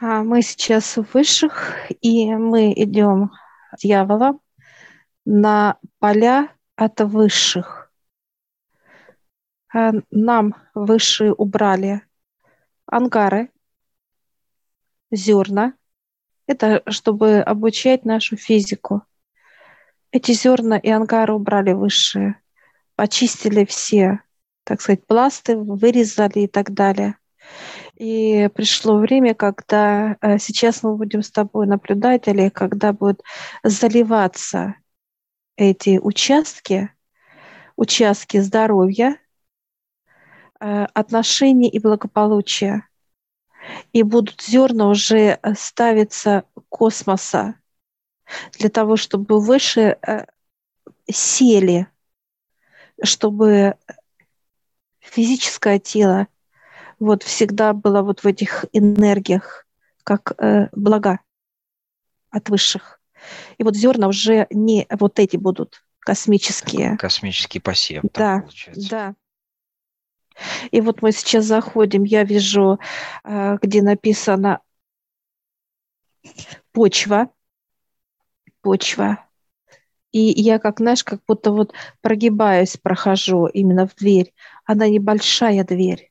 А мы сейчас в высших, и мы идем дьявола на поля от высших. А нам высшие убрали ангары, зерна. Это чтобы обучать нашу физику. Эти зерна и ангары убрали высшие, почистили все, так сказать, пласты, вырезали и так далее. И пришло время, когда э, сейчас мы будем с тобой наблюдать, или когда будут заливаться эти участки, участки здоровья, э, отношений и благополучия. И будут зерна уже э, ставиться космоса для того, чтобы выше сели, чтобы физическое тело вот всегда было вот в этих энергиях, как э, блага от высших. И вот зерна уже не вот эти будут космические. Космический посев. Да, да. И вот мы сейчас заходим, я вижу, э, где написано почва, почва. И я, как знаешь, как будто вот прогибаюсь, прохожу именно в дверь. Она небольшая дверь.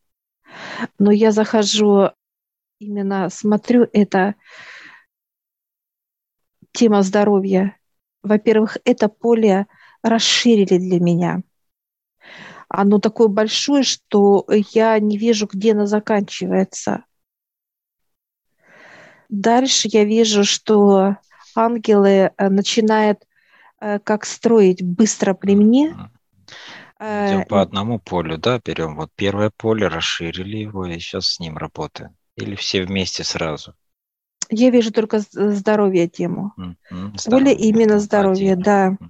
Но я захожу, именно смотрю, это тема здоровья. Во-первых, это поле расширили для меня. Оно такое большое, что я не вижу, где оно заканчивается. Дальше я вижу, что ангелы э, начинают э, как строить быстро при мне. Идем по одному полю, да, берем вот первое поле, расширили его, и сейчас с ним работаем. Или все вместе сразу? Я вижу только здоровье тему. Mm-hmm. Поле именно здоровье, да. Mm-hmm.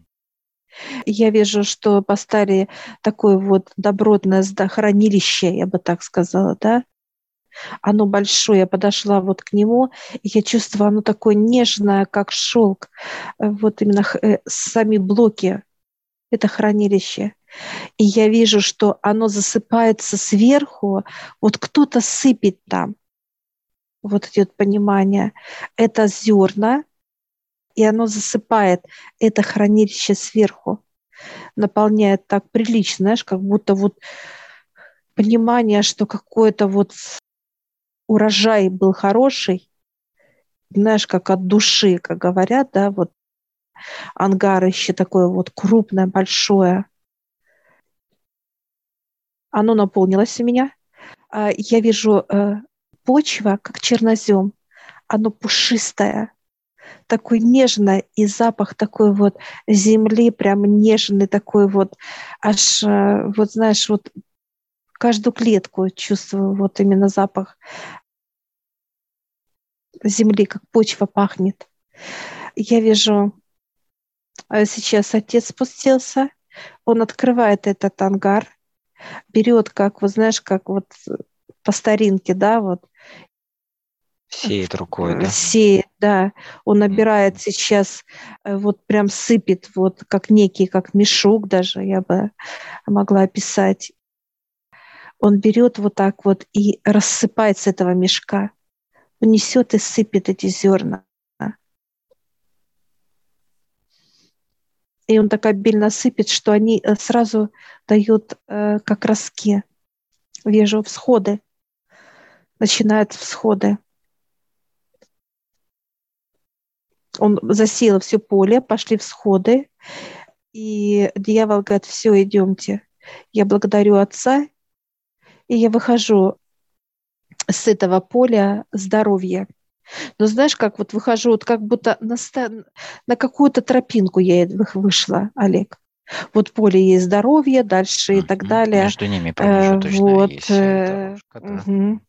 Я вижу, что поставили такое вот добротное хранилище, я бы так сказала, да. Оно большое, я подошла вот к нему, и я чувствую, оно такое нежное, как шелк. Вот именно э, сами блоки, это хранилище. И я вижу, что оно засыпается сверху, вот кто-то сыпет там. Вот идет понимание. Это зерна, и оно засыпает это хранилище сверху, наполняет так прилично, знаешь, как будто вот понимание, что какой-то вот урожай был хороший, знаешь, как от души, как говорят, да, вот ангарище такое вот крупное, большое. Оно наполнилось у меня. А, я вижу э, почва, как чернозем. Оно пушистое, такой нежное, и запах такой вот земли, прям нежный такой вот, аж, э, вот знаешь, вот каждую клетку чувствую вот именно запах земли, как почва пахнет. Я вижу сейчас отец спустился, он открывает этот ангар, берет, как, вот знаешь, как вот по старинке, да, вот. Сеет рукой, да? Сеет, да. Он набирает mm-hmm. сейчас, э, вот прям сыпет, вот как некий, как мешок даже, я бы могла описать. Он берет вот так вот и рассыпает с этого мешка. Он несет и сыпет эти зерна. И он так обильно сыпет, что они э, сразу дают э, как ростки. Вижу всходы. Начинают всходы. Он засеял все поле, пошли всходы. И дьявол говорит, все, идемте. Я благодарю Отца, и я выхожу с этого поля здоровья. Но знаешь, как вот выхожу, вот как будто на, на какую-то тропинку я вышла, Олег. Вот поле есть здоровье, дальше и так далее. Между ними э, вот, есть э, дорожка, да. угу.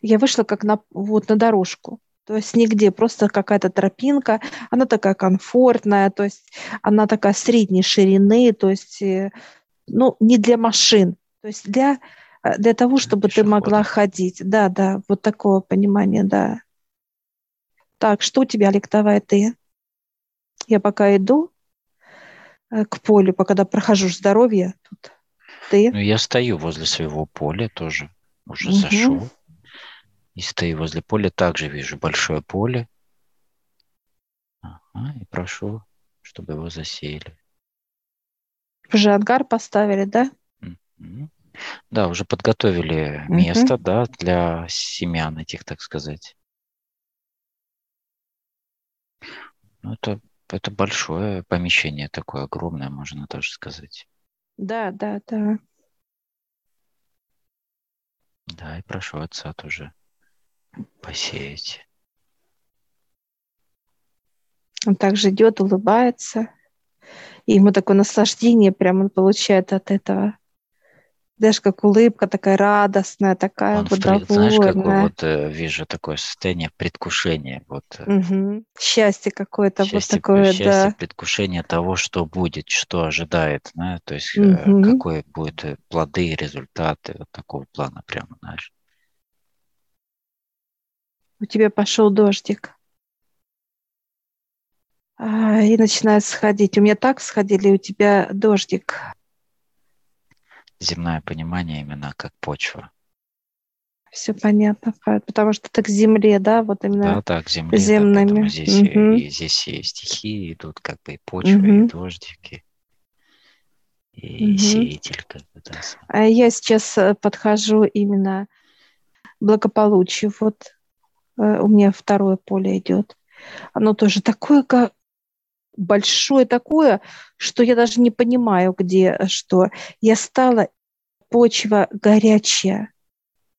Я вышла как на, вот, на дорожку. То есть нигде, просто какая-то тропинка, она такая комфортная, то есть она такая средней ширины, то есть, э, ну, не для машин, то есть для для того, чтобы ты могла ходить. Да, да, вот такого понимания, да. Так, что у тебя, Олег, давай ты. Я пока иду э, к полю, пока прохожу здоровье. Тут ты. Ну, я стою возле своего поля тоже, уже угу. зашел. И стою возле поля, также вижу большое поле. Ага, и прошу, чтобы его засеяли. Уже ангар поставили, да? Да, уже подготовили угу. место, да, для семян этих, так сказать. Ну, это, это большое помещение такое, огромное, можно даже сказать. Да, да, да. Да, и прошу отца тоже посеять. Он также идет, улыбается. И ему такое наслаждение прямо он получает от этого. Даже как улыбка такая радостная, такая он вот довольная. Знаешь, какое вот э, вижу такое состояние предвкушения. Вот, угу. Счастье какое-то вот такое, счастье, да. предвкушение того, что будет, что ожидает, да? то есть угу. какое будут э, плоды, результаты, вот такого плана прямо, знаешь. У тебя пошел дождик. А, и начинает сходить. У меня так сходили, у тебя дождик. Земное понимание именно как почва. Все понятно, потому что так к земле, да, вот именно да, так, к земле, земными. Да, здесь, угу. и, здесь и стихи идут, как бы и почва, угу. и дождики, и угу. сеятель, как бы, да. А я сейчас э, подхожу именно благополучию. Вот э, у меня второе поле идет. Оно тоже такое, как большое такое, что я даже не понимаю, где что. Я стала почва горячая.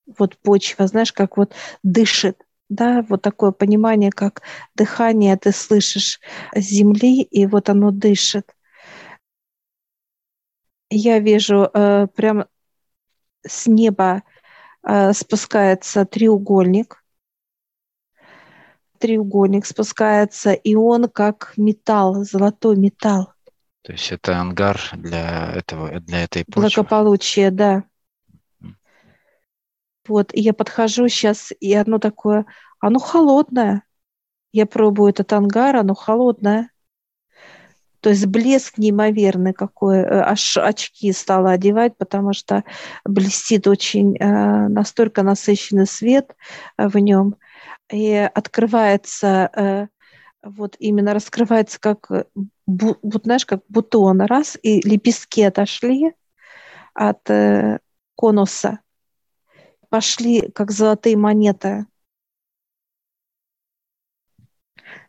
Вот почва, знаешь, как вот дышит. Да, вот такое понимание, как дыхание ты слышишь земли, и вот оно дышит. Я вижу э, прям с неба э, спускается треугольник, треугольник спускается, и он как металл, золотой металл. То есть это ангар для этого, для этой почвы? Благополучие, да. Вот, и я подхожу сейчас, и оно такое, оно холодное. Я пробую этот ангар, оно холодное. То есть блеск неимоверный какой. Э, аж очки стала одевать, потому что блестит очень э, настолько насыщенный свет э, в нем и открывается, э, вот именно раскрывается как, э, вот знаешь, как бутон, раз, и лепестки отошли от э, конуса, пошли как золотые монеты.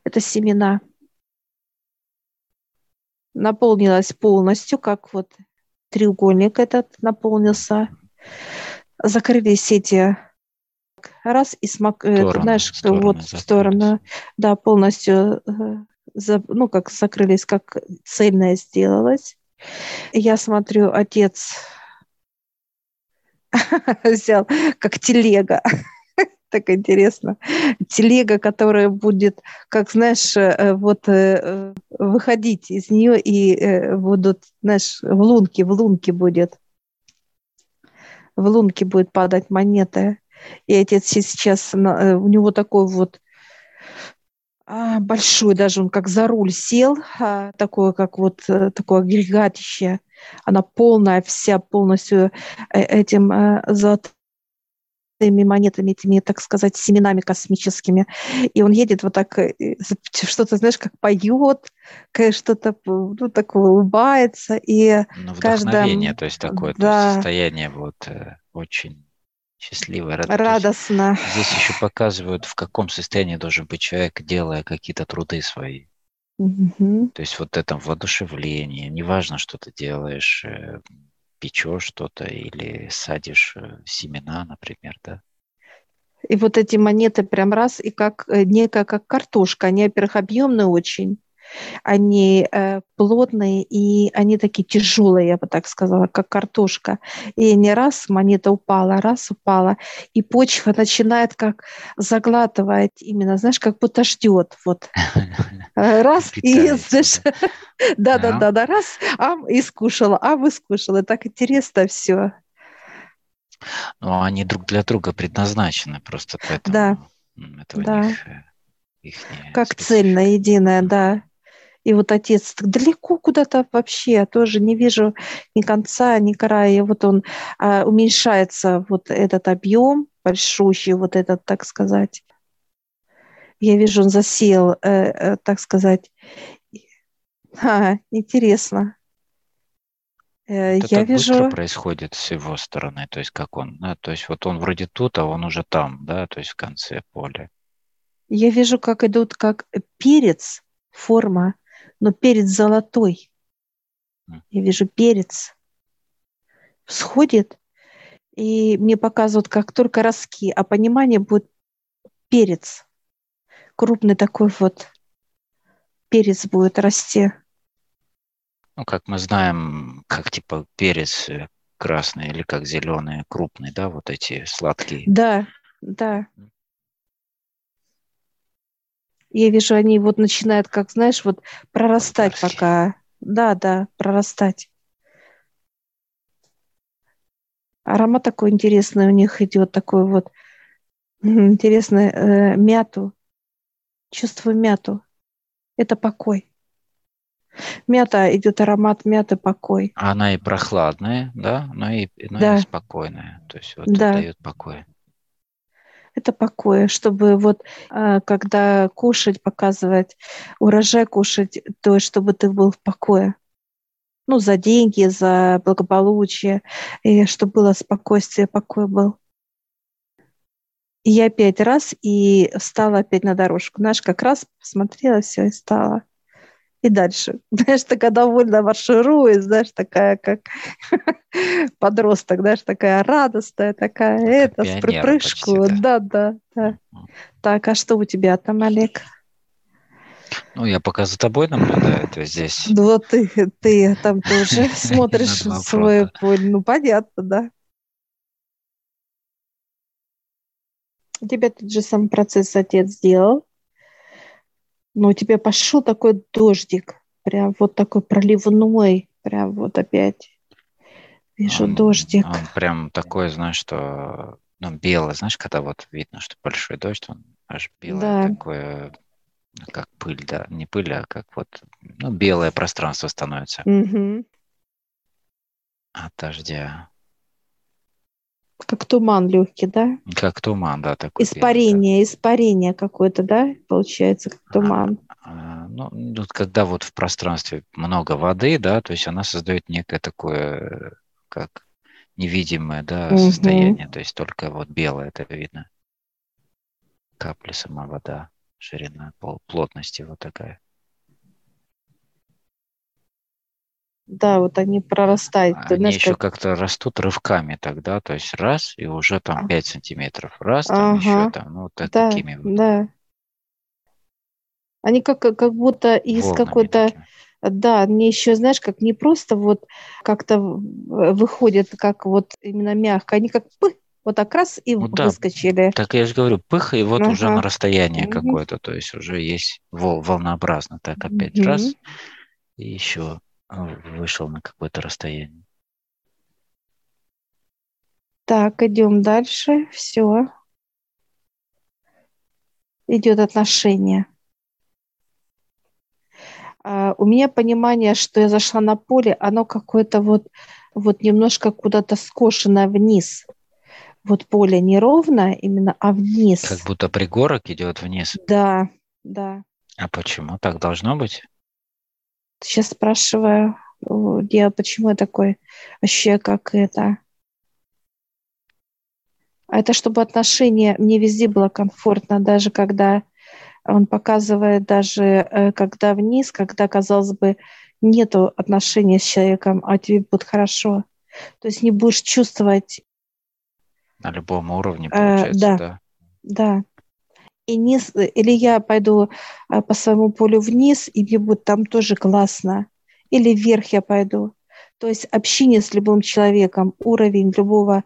Это семена. Наполнилась полностью, как вот треугольник этот наполнился. Закрылись эти раз и смог, э, стороны, знаешь, стороны вот в сторону, да, полностью, э, за, ну, как закрылись, как цельное сделалось. Я смотрю, отец взял как телега. так интересно. Телега, которая будет, как знаешь, э, вот выходить из нее и будут, знаешь, в лунке, в лунке будет. В лунке будет падать монеты. И отец сейчас, э, у него такой вот а, большой даже, он как за руль сел, а, такое, как вот э, такое агрегатище, она полная вся, полностью э, этим золотым монетами, этими, так сказать, семенами космическими. И он едет вот так, что-то, знаешь, как поет, что-то, ну, такое улыбается. И ну, вдохновение, каждое... то есть такое да. состояние вот очень счастливо, радостно. радостно. Здесь еще показывают, в каком состоянии должен быть человек, делая какие-то труды свои. Угу. То есть вот это воодушевление, неважно, что ты делаешь, э, печешь что-то или садишь э, семена, например, да. И вот эти монеты прям раз, и как э, некая как картошка, они, во-первых, объемные очень, они э, плотные и они такие тяжелые, я бы так сказала, как картошка. И не раз монета упала, раз упала, и почва начинает как заглатывать именно, знаешь, как будто ждет. Вот. Э, раз и, знаешь, да-да-да, да, раз, ам, и скушала, ам, и скушала. Так интересно все. Ну, они друг для друга предназначены просто поэтому. Да. Это да. них, э, их как цельная, единая, да. И вот отец так далеко куда-то вообще, я тоже не вижу ни конца, ни края. И вот он а, уменьшается, вот этот объем, большущий, вот этот, так сказать. Я вижу, он засел, э, э, так сказать. А, интересно. Э, это я так вижу... быстро происходит с его стороны, то есть как он, да, то есть вот он вроде тут, а он уже там, да, то есть в конце поля. Я вижу, как идут как перец, форма, но перец золотой. Я вижу перец. Всходит, и мне показывают, как только ростки, а понимание будет перец. Крупный такой вот перец будет расти. Ну, как мы знаем, как типа перец э, красный или как зеленый, крупный, да, вот эти сладкие. Да, да. Я вижу, они вот начинают, как знаешь, вот прорастать Расти. пока. Да, да, прорастать. Аромат такой интересный у них идет, такой вот интересный э, мяту. Чувствую мяту. Это покой. Мята, идет аромат мяты, покой. Она и прохладная, да, но и, но да. и спокойная. То есть вот да. дает покой. Это покой, чтобы вот а, когда кушать, показывать, урожай кушать, то чтобы ты был в покое. Ну, за деньги, за благополучие, и чтобы было спокойствие, покой был. И я пять раз и встала опять на дорожку. Знаешь, как раз посмотрела все и стала и дальше. Знаешь, такая довольно марширует, знаешь, такая как подросток, знаешь, такая радостная, такая как это, с припрыжку. Почти, да. да, да, да. Так, а что у тебя там, Олег? Ну, я пока за тобой наблюдаю, то здесь... Ну, вот ты, ты там тоже смотришь свой поле, ну, понятно, да. У тебя тот же самый процесс отец сделал но у тебя пошел такой дождик, прям вот такой проливной, прям вот опять. Вижу он, дождик. Он прям такой, знаешь, что ну, белый, знаешь, когда вот видно, что большой дождь, он аж белый да. такое, как пыль, да, не пыль, а как вот, ну, белое пространство становится. Угу. От дождя. Как туман легкий, да? Как туман, да, такой. Испарение, белый, да. испарение какое-то, да, получается, как туман. А, а, ну, вот когда вот в пространстве много воды, да, то есть она создает некое такое, как невидимое, да, угу. состояние, то есть только вот белое это видно. Капли сама вода, ширина плотности вот такая. Да, вот они прорастают. Они знаешь, еще как... то растут рывками тогда, то есть раз, и уже там 5 а. сантиметров, раз, там ага. еще там, ну, так, да, такими вот. Да. Они как, как будто из какой-то... Да, они еще, знаешь, как не просто вот как-то выходят, как вот именно мягко, они как пых, вот так раз и ну, выскочили. Да, так я же говорю, пых, и вот ага. уже на расстоянии угу. какое-то, то есть уже есть вол, волнообразно, так опять угу. раз, и еще вышел на какое-то расстояние. Так, идем дальше. Все. Идет отношение. А, у меня понимание, что я зашла на поле, оно какое-то вот, вот немножко куда-то скошенное вниз. Вот поле не ровно именно, а вниз. Как будто пригорок идет вниз. Да, да. А почему так должно быть? Сейчас спрашиваю, я почему я такой вообще как это. А это чтобы отношения мне везде было комфортно, даже когда он показывает, даже э, когда вниз, когда, казалось бы, нету отношения с человеком, а тебе будет хорошо. То есть не будешь чувствовать... На любом уровне, получается, э, да. Да. да и низ, или я пойду а, по своему полю вниз, и мне будет там тоже классно, или вверх я пойду. То есть общение с любым человеком, уровень любого,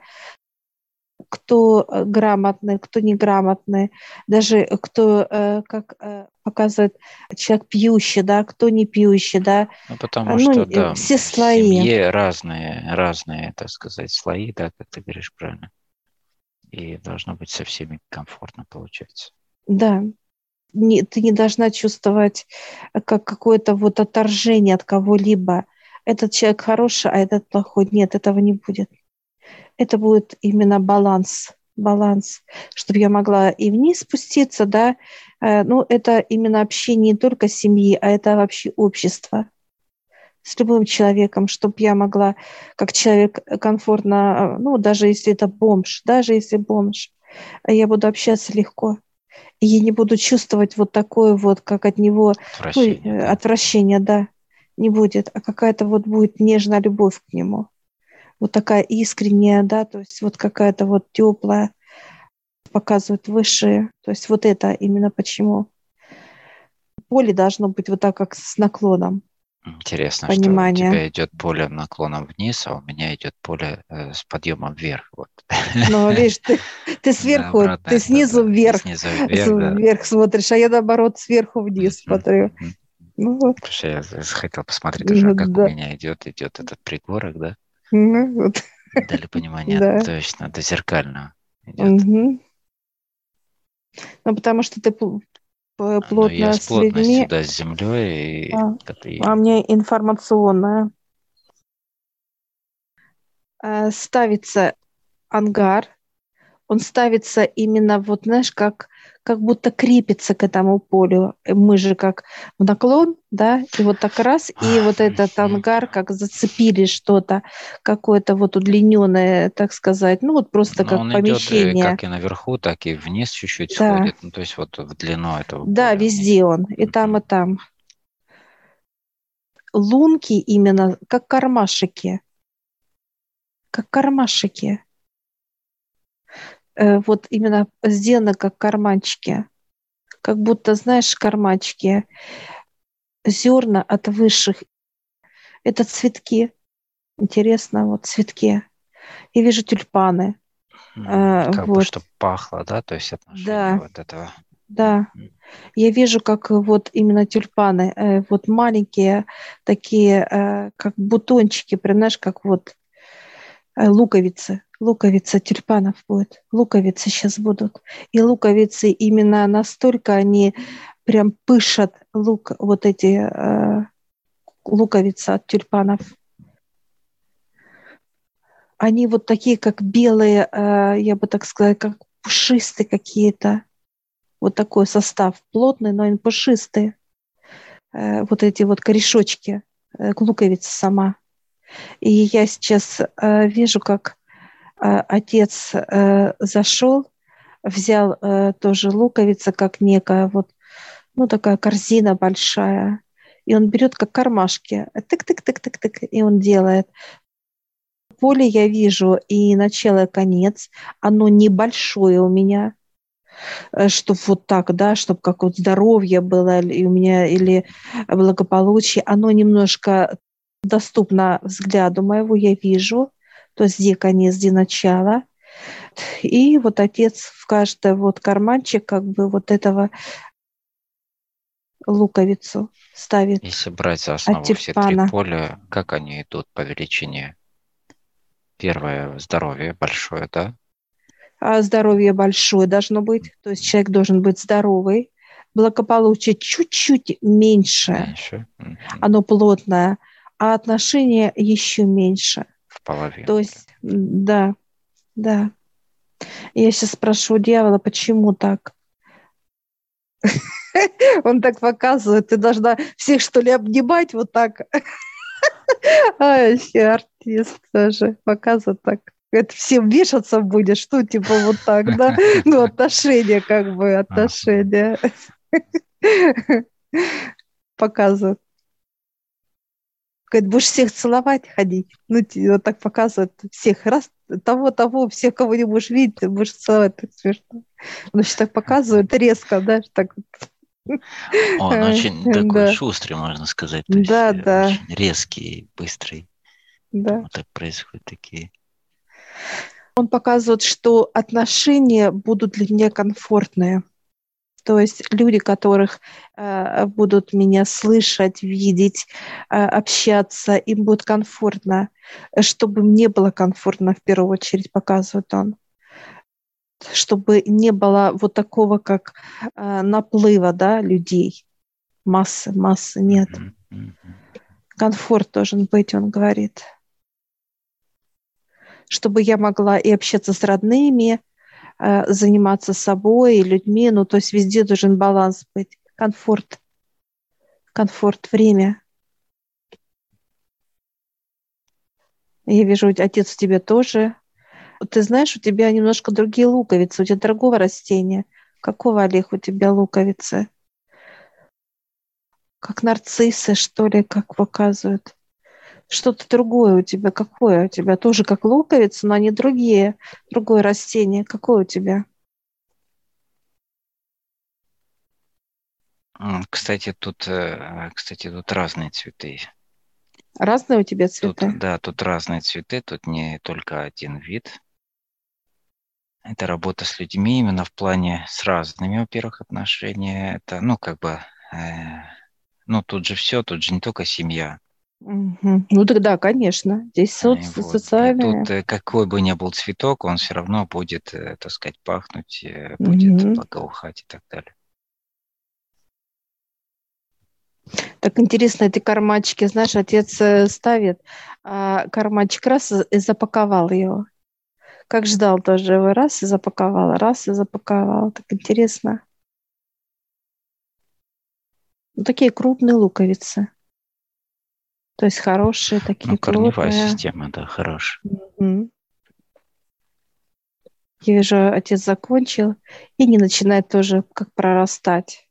кто э, грамотный, кто неграмотный, даже кто, э, как э, показывает человек пьющий, да, кто не пьющий, да. Ну, потому ну, что, да, все слои. В семье разные, разные, так сказать, слои, да, как ты говоришь правильно. И должно быть со всеми комфортно получается. Да. Не, ты не должна чувствовать э, как какое-то вот отторжение от кого-либо. Этот человек хороший, а этот плохой. Нет, этого не будет. Это будет именно баланс. баланс, чтобы я могла и вниз спуститься, да, э, ну, это именно общение не только семьи, а это вообще общество с любым человеком, чтобы я могла, как человек, комфортно, ну, даже если это бомж, даже если бомж, я буду общаться легко. И я не буду чувствовать вот такое вот, как от него отвращение, ну, отвращение, да, не будет, а какая-то вот будет нежная любовь к нему вот такая искренняя, да, то есть вот какая-то вот теплая, показывает высшие. То есть вот это именно почему. Поле должно быть вот так, как с наклоном. Интересно, Понимание. что у тебя идет поле наклоном вниз, а у меня идет поле э, с подъемом вверх. Вот. Ну, видишь, ты, ты сверху, да, ты снизу да, вверх, снизу вверх, да. вверх смотришь, а я наоборот сверху вниз смотрю. Ну, вот. Потому что я хотел посмотреть уже, ну как да. у меня идет, идет этот пригорок, да? Ну, вот. Дали понимание, да. точно, это зеркально идет. Угу. Ну, потому что ты плотно ну, я с людьми. да, с землей. И... А, а мне информационная. Э, ставится ангар, он ставится именно вот, знаешь, как как будто крепится к этому полю. Мы же как в наклон, да, и вот так раз, и вот этот ангар как зацепили что-то, какое-то вот удлиненное, так сказать, ну вот просто Но как он помещение. Идет как и наверху, так и вниз чуть-чуть да. сходит, ну то есть вот в длину этого Да, поля. везде он, и там, и там. Лунки именно как кармашики, как кармашики. Э, вот именно сделано как карманчики, как будто, знаешь, карманчики, зерна от высших. Это цветки. Интересно, вот цветки. Я вижу тюльпаны. Mm, как вот. бы, чтобы пахло, да, то есть отношение да. вот этого. Да, я вижу, как вот именно тюльпаны, э, вот маленькие такие, э, как бутончики, понимаешь, как вот луковицы, луковица тюльпанов будет. Луковицы сейчас будут. И луковицы именно настолько они прям пышат лук, вот эти э, луковицы от тюльпанов. Они вот такие, как белые, э, я бы так сказала, как пушистые какие-то. Вот такой состав. Плотный, но они пушистые. Э, вот эти вот корешочки, э, луковица сама. И я сейчас э, вижу, как отец э, зашел, взял э, тоже луковица, как некая вот, ну такая корзина большая, и он берет как кармашки, тык-тык-тык-тык-тык, и он делает. Поле я вижу и начало, и конец, оно небольшое у меня, э, чтобы вот так, да, чтобы как вот здоровье было и у меня, или благополучие, оно немножко доступно взгляду моего, я вижу, то есть где конец, где начало. И вот отец в каждый вот карманчик как бы вот этого луковицу ставит. Если брать за основу все три поля, как они идут по величине? Первое – здоровье большое, да? А здоровье большое должно быть, то есть человек должен быть здоровый. Благополучие чуть-чуть меньше, меньше. оно плотное – а отношения еще меньше. Половину. То есть, да, да. Я сейчас спрошу дьявола, почему так? Он так показывает, ты должна всех, что ли, обнимать вот так. А, еще артист тоже показывает так. Это всем вешаться будет, что типа вот так, да? Ну, отношения как бы, отношения. Показывает. Говорит, будешь всех целовать, ходить. Ну, вот так показывают всех. Раз того-того, всех, кого не будешь видеть, ты будешь целовать. Так смешно. Он еще так показывает резко, да, так Он очень такой да. шустрый, можно сказать. То да, есть, да. Очень резкий, быстрый. Да. Вот так происходят такие. Он показывает, что отношения будут для меня комфортные. То есть люди, которых э, будут меня слышать, видеть, э, общаться, им будет комфортно, чтобы мне было комфортно в первую очередь, показывает он чтобы не было вот такого, как э, наплыва, да, людей, массы, массы нет. Комфорт должен быть, он говорит. Чтобы я могла и общаться с родными, э, заниматься собой и людьми, ну, то есть везде должен баланс быть, комфорт, комфорт, время. Я вижу, отец у тебя тоже. Ты знаешь, у тебя немножко другие луковицы, у тебя другого растения. Какого, Олег, у тебя луковицы? Как нарциссы, что ли, как показывают? Что-то другое у тебя. Какое у тебя? Тоже как луковица, но они другие. Другое растение. Какое у тебя? Кстати, тут, э, кстати, тут разные цветы. Разные у тебя цветы? Тут, да, тут разные цветы, тут не только один вид. Это работа с людьми именно в плане с разными, во-первых, отношения. Это, ну, как бы, э, ну, тут же все, тут же не только семья. Угу. Ну тогда, конечно, здесь со- вот. социальное. тут э, какой бы ни был цветок, он все равно будет, э, так сказать, пахнуть, э, будет угу. благоухать и так далее. Так интересно, эти кармачки, знаешь, отец э, ставит, а кармачек раз и запаковал его. Как ждал тоже его, раз и запаковал, раз и запаковал. Так интересно. Ну, такие крупные луковицы. То есть хорошие такие ну, корневая крупные. система, да, хорошая. Угу. Я вижу, отец закончил и не начинает тоже как прорастать.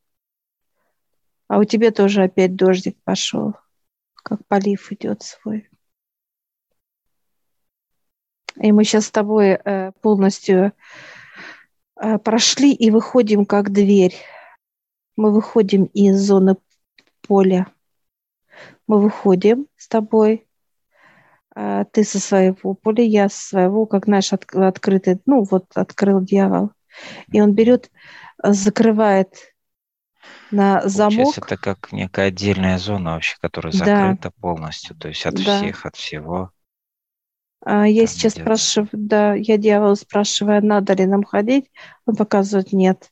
А у тебя тоже опять дождик пошел, как полив идет свой. И мы сейчас с тобой э, полностью э, прошли и выходим как дверь. Мы выходим из зоны поля. Мы выходим с тобой. Э, ты со своего поля, я со своего, как наш от, открытый, ну вот открыл дьявол. И он берет, закрывает на замок. Получается, это как некая отдельная зона вообще, которая закрыта да. полностью, то есть от да. всех, от всего. А, я сейчас спрашиваю, да, я дьявол спрашиваю, надо ли нам ходить, он показывает нет.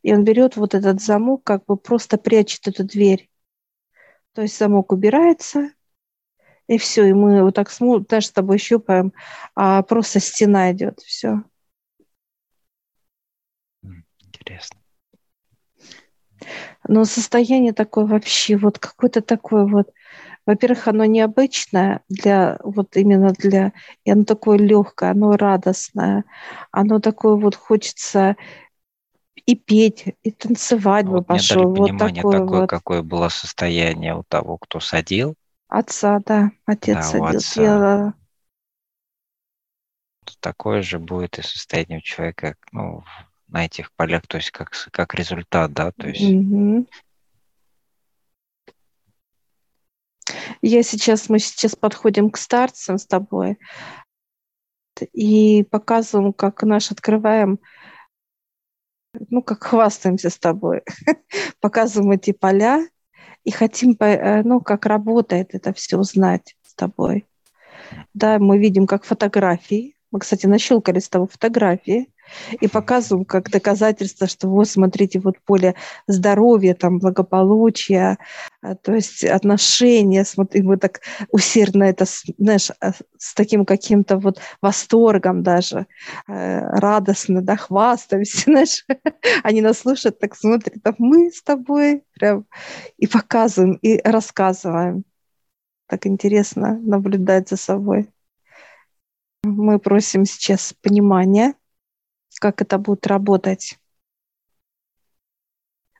И он берет вот этот замок, как бы просто прячет эту дверь. То есть замок убирается, и все, и мы вот так даже с тобой щупаем, а просто стена идет, все. Интересно. Но состояние такое вообще, вот какое-то такое вот, во-первых, оно необычное для, вот именно для, и оно такое легкое, оно радостное, оно такое вот хочется и петь, и танцевать вот бы пошел. Вот понимание такое, такое вот. какое было состояние у того, кто садил. Отца, да, отец да, садил. Отца. Я... Такое же будет и состояние у человека, ну, на этих полях, то есть как, как результат, да, то есть. Mm-hmm. Я сейчас, мы сейчас подходим к старцам с тобой и показываем, как наш открываем, ну, как хвастаемся с тобой, показываем эти поля и хотим, э, ну, как работает это все узнать с тобой. Да, мы видим как фотографии. Мы, кстати, нащелкали с тобой фотографии и показываем как доказательство, что вот смотрите, вот поле здоровья, там благополучия, а, то есть отношения, смотри, мы так усердно это, знаешь, а, с таким каким-то вот восторгом даже, э, радостно, да, хвастаемся, знаешь, они нас слушают, так смотрят, а мы с тобой прям и показываем, и рассказываем. Так интересно наблюдать за собой. Мы просим сейчас понимания, как это будет работать.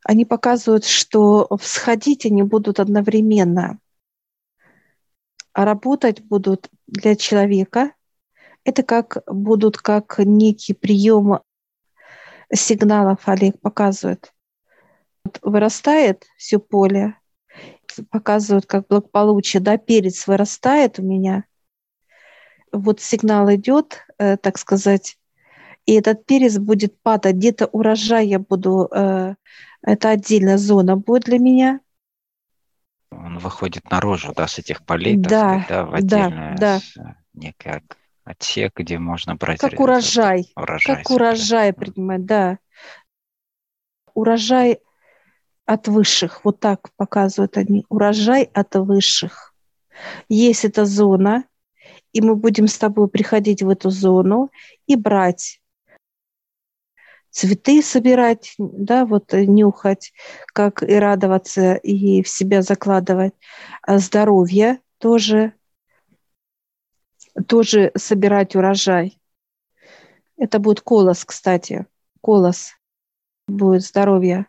Они показывают, что всходить они будут одновременно, а работать будут для человека. Это как будут как некий прием сигналов, Олег показывает. Вот вырастает все поле, показывают как благополучие, да, перец вырастает у меня. Вот сигнал идет, э, так сказать, и этот перец будет падать, где-то урожай я буду, э, это отдельная зона будет для меня. Он выходит наружу, да, с этих полей, да, сказать, да, в отдельное да, да. некий отсек, где можно брать как урожай, урожай, как урожай принимать, да, урожай от высших, вот так показывают они, урожай от высших. Есть эта зона, и мы будем с тобой приходить в эту зону и брать цветы собирать, да, вот э, нюхать, как и радоваться, и в себя закладывать. А здоровье тоже, тоже собирать урожай. Это будет колос, кстати. Колос будет здоровье.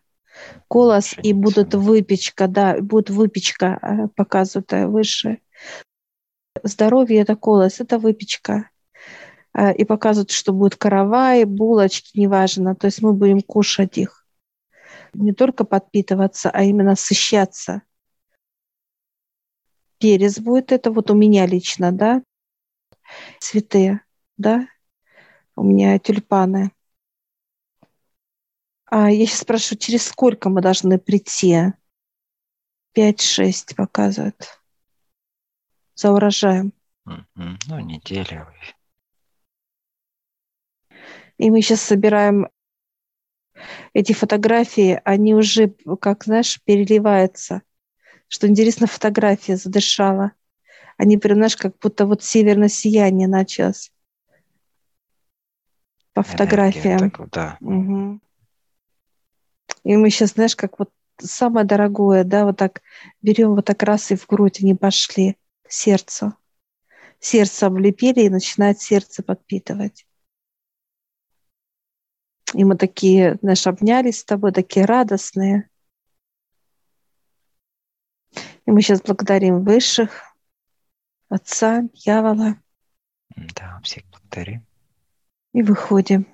Колос и будут выпечка, да, будет выпечка э, показывать выше. Здоровье – это колос, это выпечка. Э, и показывают, что будет каравай, булочки, неважно. То есть мы будем кушать их. Не только подпитываться, а именно сыщаться. Перец будет это вот у меня лично, да, цветы, да, у меня тюльпаны. А я сейчас спрашиваю, через сколько мы должны прийти? Пять-шесть показывают за урожаем. Ну, неделя. И мы сейчас собираем эти фотографии, они уже, как знаешь, переливаются. Что интересно, фотография задышала. Они прям, знаешь, как будто вот северное сияние началось. По фотографиям. Так, да. Угу. И мы сейчас, знаешь, как вот самое дорогое, да, вот так берем вот так раз и в грудь они пошли сердцу. Сердце облепили и начинает сердце подпитывать. И мы такие, знаешь, обнялись с тобой, такие радостные. И мы сейчас благодарим высших, Отца, Дьявола. Да, всех благодарим. И выходим.